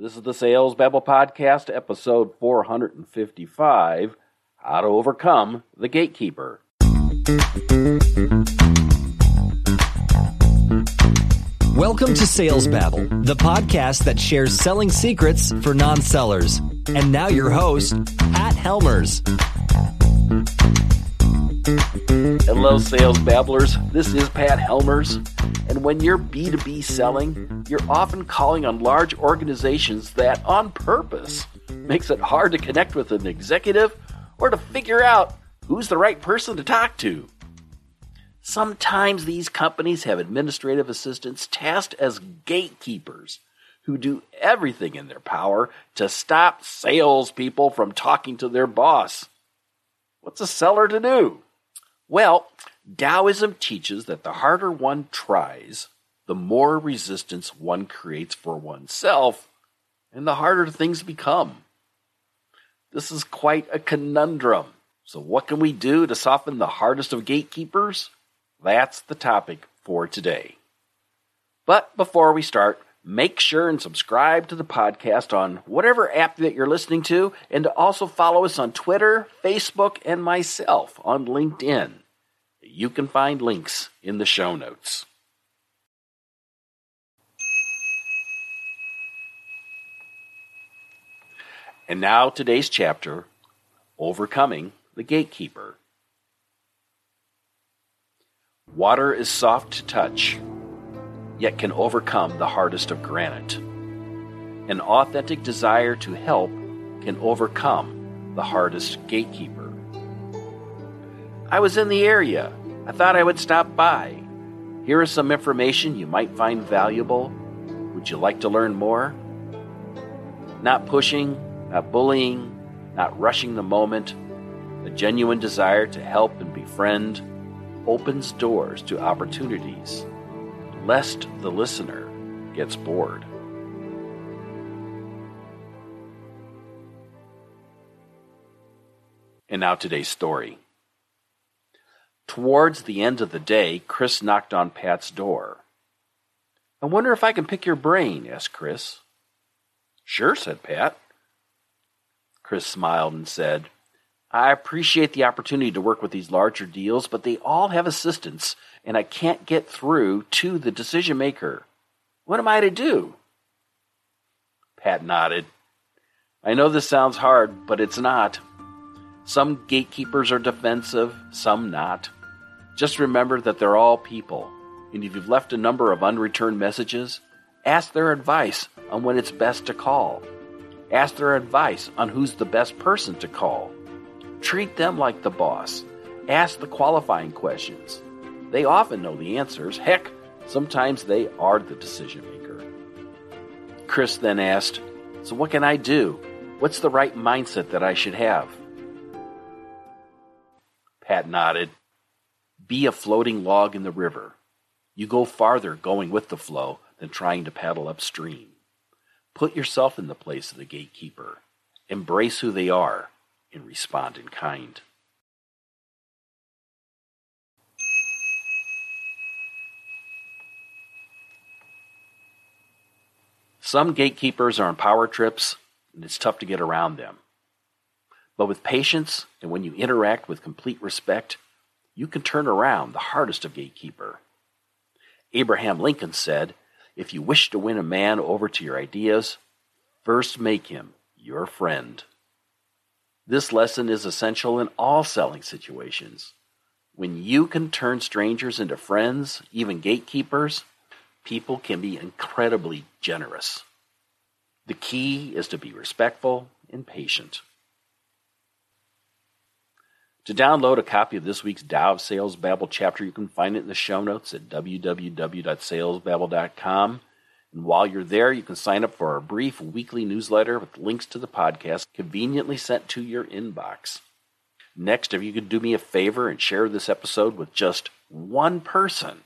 This is the Sales Babble Podcast, episode 455 How to Overcome the Gatekeeper. Welcome to Sales Babble, the podcast that shares selling secrets for non sellers. And now, your host, Pat Helmers. Hello, Sales Babblers. This is Pat Helmers. And when you're B2B selling, you're often calling on large organizations that, on purpose, makes it hard to connect with an executive or to figure out who's the right person to talk to. Sometimes these companies have administrative assistants tasked as gatekeepers who do everything in their power to stop salespeople from talking to their boss. What's a seller to do? Well, Taoism teaches that the harder one tries, the more resistance one creates for oneself, and the harder things become. This is quite a conundrum. So, what can we do to soften the hardest of gatekeepers? That's the topic for today. But before we start, make sure and subscribe to the podcast on whatever app that you're listening to, and to also follow us on Twitter, Facebook, and myself on LinkedIn. You can find links in the show notes. And now today's chapter Overcoming the Gatekeeper. Water is soft to touch, yet can overcome the hardest of granite. An authentic desire to help can overcome the hardest gatekeeper. I was in the area. I thought I would stop by. Here is some information you might find valuable. Would you like to learn more? Not pushing, not bullying, not rushing the moment, a genuine desire to help and befriend opens doors to opportunities, lest the listener gets bored. And now today's story. Towards the end of the day, Chris knocked on Pat's door. I wonder if I can pick your brain, asked Chris. Sure, said Pat. Chris smiled and said, I appreciate the opportunity to work with these larger deals, but they all have assistants, and I can't get through to the decision maker. What am I to do? Pat nodded. I know this sounds hard, but it's not. Some gatekeepers are defensive, some not. Just remember that they're all people, and if you've left a number of unreturned messages, ask their advice on when it's best to call. Ask their advice on who's the best person to call. Treat them like the boss. Ask the qualifying questions. They often know the answers. Heck, sometimes they are the decision maker. Chris then asked, So what can I do? What's the right mindset that I should have? Pat nodded. Be a floating log in the river. You go farther going with the flow than trying to paddle upstream. Put yourself in the place of the gatekeeper. Embrace who they are and respond in kind. Some gatekeepers are on power trips, and it's tough to get around them. But with patience and when you interact with complete respect, you can turn around the hardest of gatekeeper. Abraham Lincoln said, If you wish to win a man over to your ideas, first make him your friend. This lesson is essential in all selling situations. When you can turn strangers into friends, even gatekeepers, people can be incredibly generous. The key is to be respectful and patient. To download a copy of this week's Tao of Sales Babble chapter, you can find it in the show notes at www.salesbabble.com. And while you're there, you can sign up for our brief weekly newsletter with links to the podcast conveniently sent to your inbox. Next, if you could do me a favor and share this episode with just one person,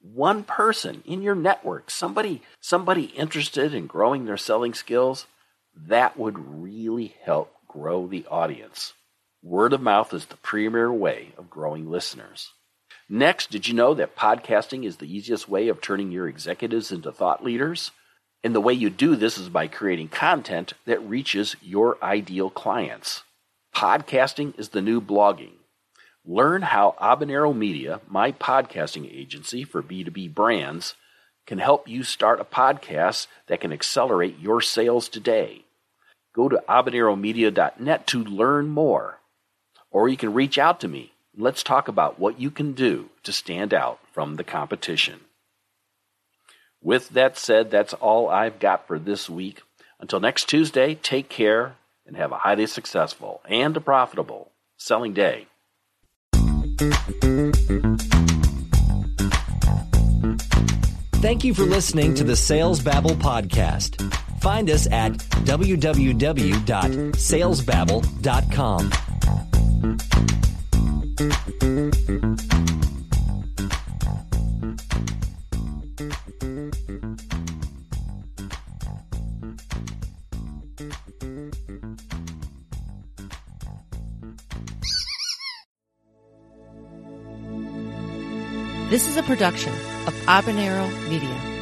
one person in your network, somebody somebody interested in growing their selling skills, that would really help grow the audience. Word of mouth is the premier way of growing listeners. Next, did you know that podcasting is the easiest way of turning your executives into thought leaders? And the way you do this is by creating content that reaches your ideal clients. Podcasting is the new blogging. Learn how Habanero Media, my podcasting agency for B2B brands, can help you start a podcast that can accelerate your sales today. Go to habaneromedia.net to learn more. Or you can reach out to me let's talk about what you can do to stand out from the competition. With that said, that's all I've got for this week. Until next Tuesday, take care and have a highly successful and a profitable selling day. Thank you for listening to the Sales Babble podcast. Find us at www.salesbabble.com. This is a production of Habanero Media.